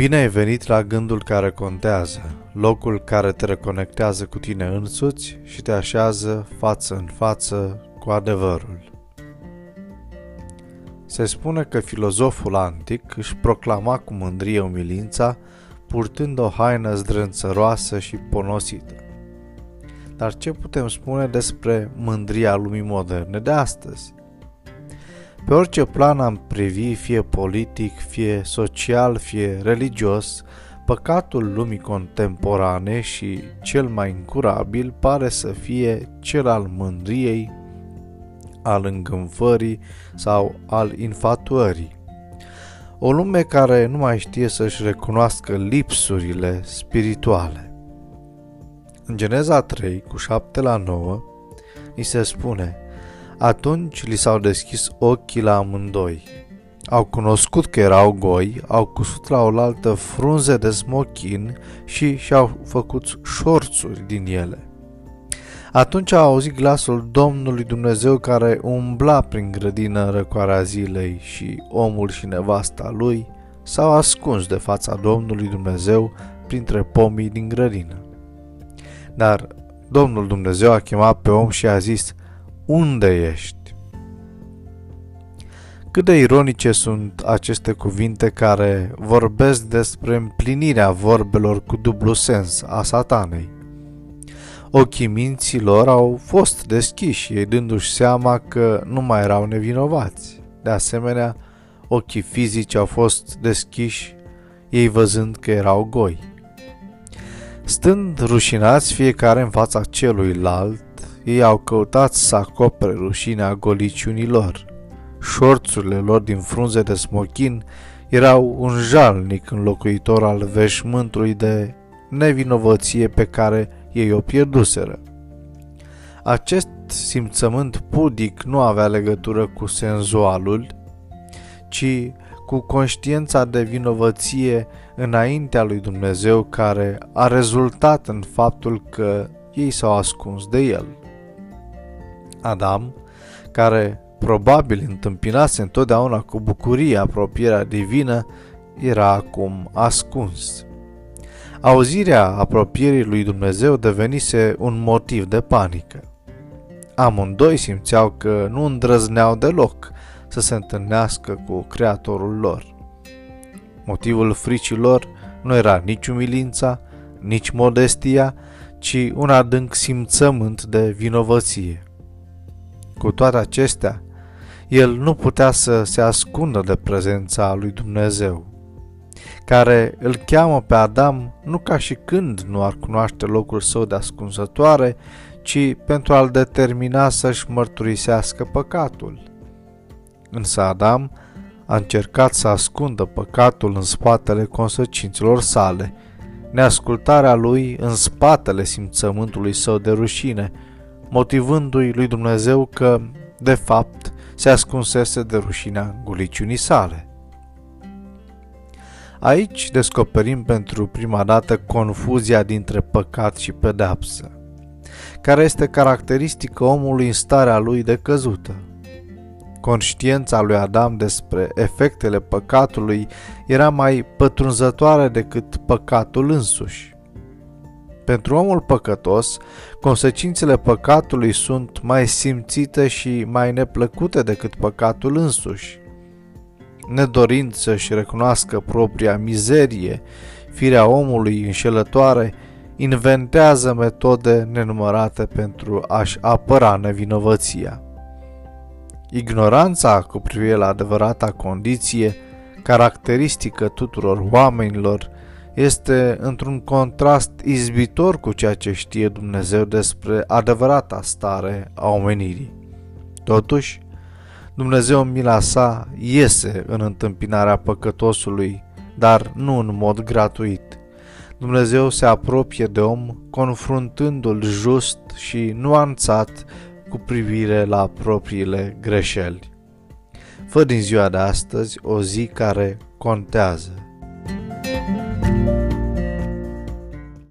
Bine ai venit la gândul care contează, locul care te reconectează cu tine însuți și te așează față în față cu adevărul. Se spune că filozoful antic își proclama cu mândrie umilința purtând o haină zdrânțăroasă și ponosită. Dar ce putem spune despre mândria lumii moderne de astăzi? Pe orice plan am privi, fie politic, fie social, fie religios, păcatul lumii contemporane și cel mai incurabil pare să fie cel al mândriei, al îngânfării sau al infatuării. O lume care nu mai știe să-și recunoască lipsurile spirituale. În Geneza 3, cu 7 la 9, îi se spune – atunci li s-au deschis ochii la amândoi. Au cunoscut că erau goi, au cusut la oaltă frunze de smochin și și-au făcut șorțuri din ele. Atunci au auzit glasul Domnului Dumnezeu care umbla prin grădină în răcoarea zilei și omul și nevasta lui s-au ascuns de fața Domnului Dumnezeu printre pomii din grădină. Dar Domnul Dumnezeu a chemat pe om și a zis, unde ești? Cât de ironice sunt aceste cuvinte care vorbesc despre împlinirea vorbelor cu dublu sens a satanei. Ochii minților au fost deschiși, ei dându-și seama că nu mai erau nevinovați. De asemenea, ochii fizici au fost deschiși, ei văzând că erau goi. Stând rușinați fiecare în fața celuilalt, ei au căutat să acopere rușinea goliciunilor. Șorțurile lor din frunze de smochin erau un jalnic înlocuitor al veșmântului de nevinovăție pe care ei o pierduseră. Acest simțământ pudic nu avea legătură cu senzualul, ci cu conștiința de vinovăție înaintea lui Dumnezeu care a rezultat în faptul că ei s-au ascuns de el. Adam, care probabil întâmpinase întotdeauna cu bucurie apropierea divină, era acum ascuns. Auzirea apropierii lui Dumnezeu devenise un motiv de panică. Amândoi simțeau că nu îndrăzneau deloc să se întâlnească cu Creatorul lor. Motivul fricilor nu era nici umilința, nici modestia, ci un adânc simțământ de vinovăție. Cu toate acestea, el nu putea să se ascundă de prezența lui Dumnezeu, care îl cheamă pe Adam nu ca și când nu ar cunoaște locul său de ascunzătoare, ci pentru a-l determina să-și mărturisească păcatul. Însă Adam a încercat să ascundă păcatul în spatele consecințelor sale, neascultarea lui în spatele simțământului său de rușine, motivându-i lui Dumnezeu că, de fapt, se ascunsese de rușinea guliciunii sale. Aici descoperim pentru prima dată confuzia dintre păcat și pedeapsă, care este caracteristică omului în starea lui de căzută. Conștiința lui Adam despre efectele păcatului era mai pătrunzătoare decât păcatul însuși. Pentru omul păcătos, consecințele păcatului sunt mai simțite și mai neplăcute decât păcatul însuși. Nedorind să-și recunoască propria mizerie, firea omului înșelătoare inventează metode nenumărate pentru a-și apăra nevinovăția. Ignoranța cu privire la adevărata condiție, caracteristică tuturor oamenilor, este într-un contrast izbitor cu ceea ce știe Dumnezeu despre adevărata stare a omenirii. Totuși, Dumnezeu în mila sa iese în întâmpinarea păcătosului, dar nu în mod gratuit. Dumnezeu se apropie de om, confruntându-l just și nuanțat cu privire la propriile greșeli. Fă din ziua de astăzi o zi care contează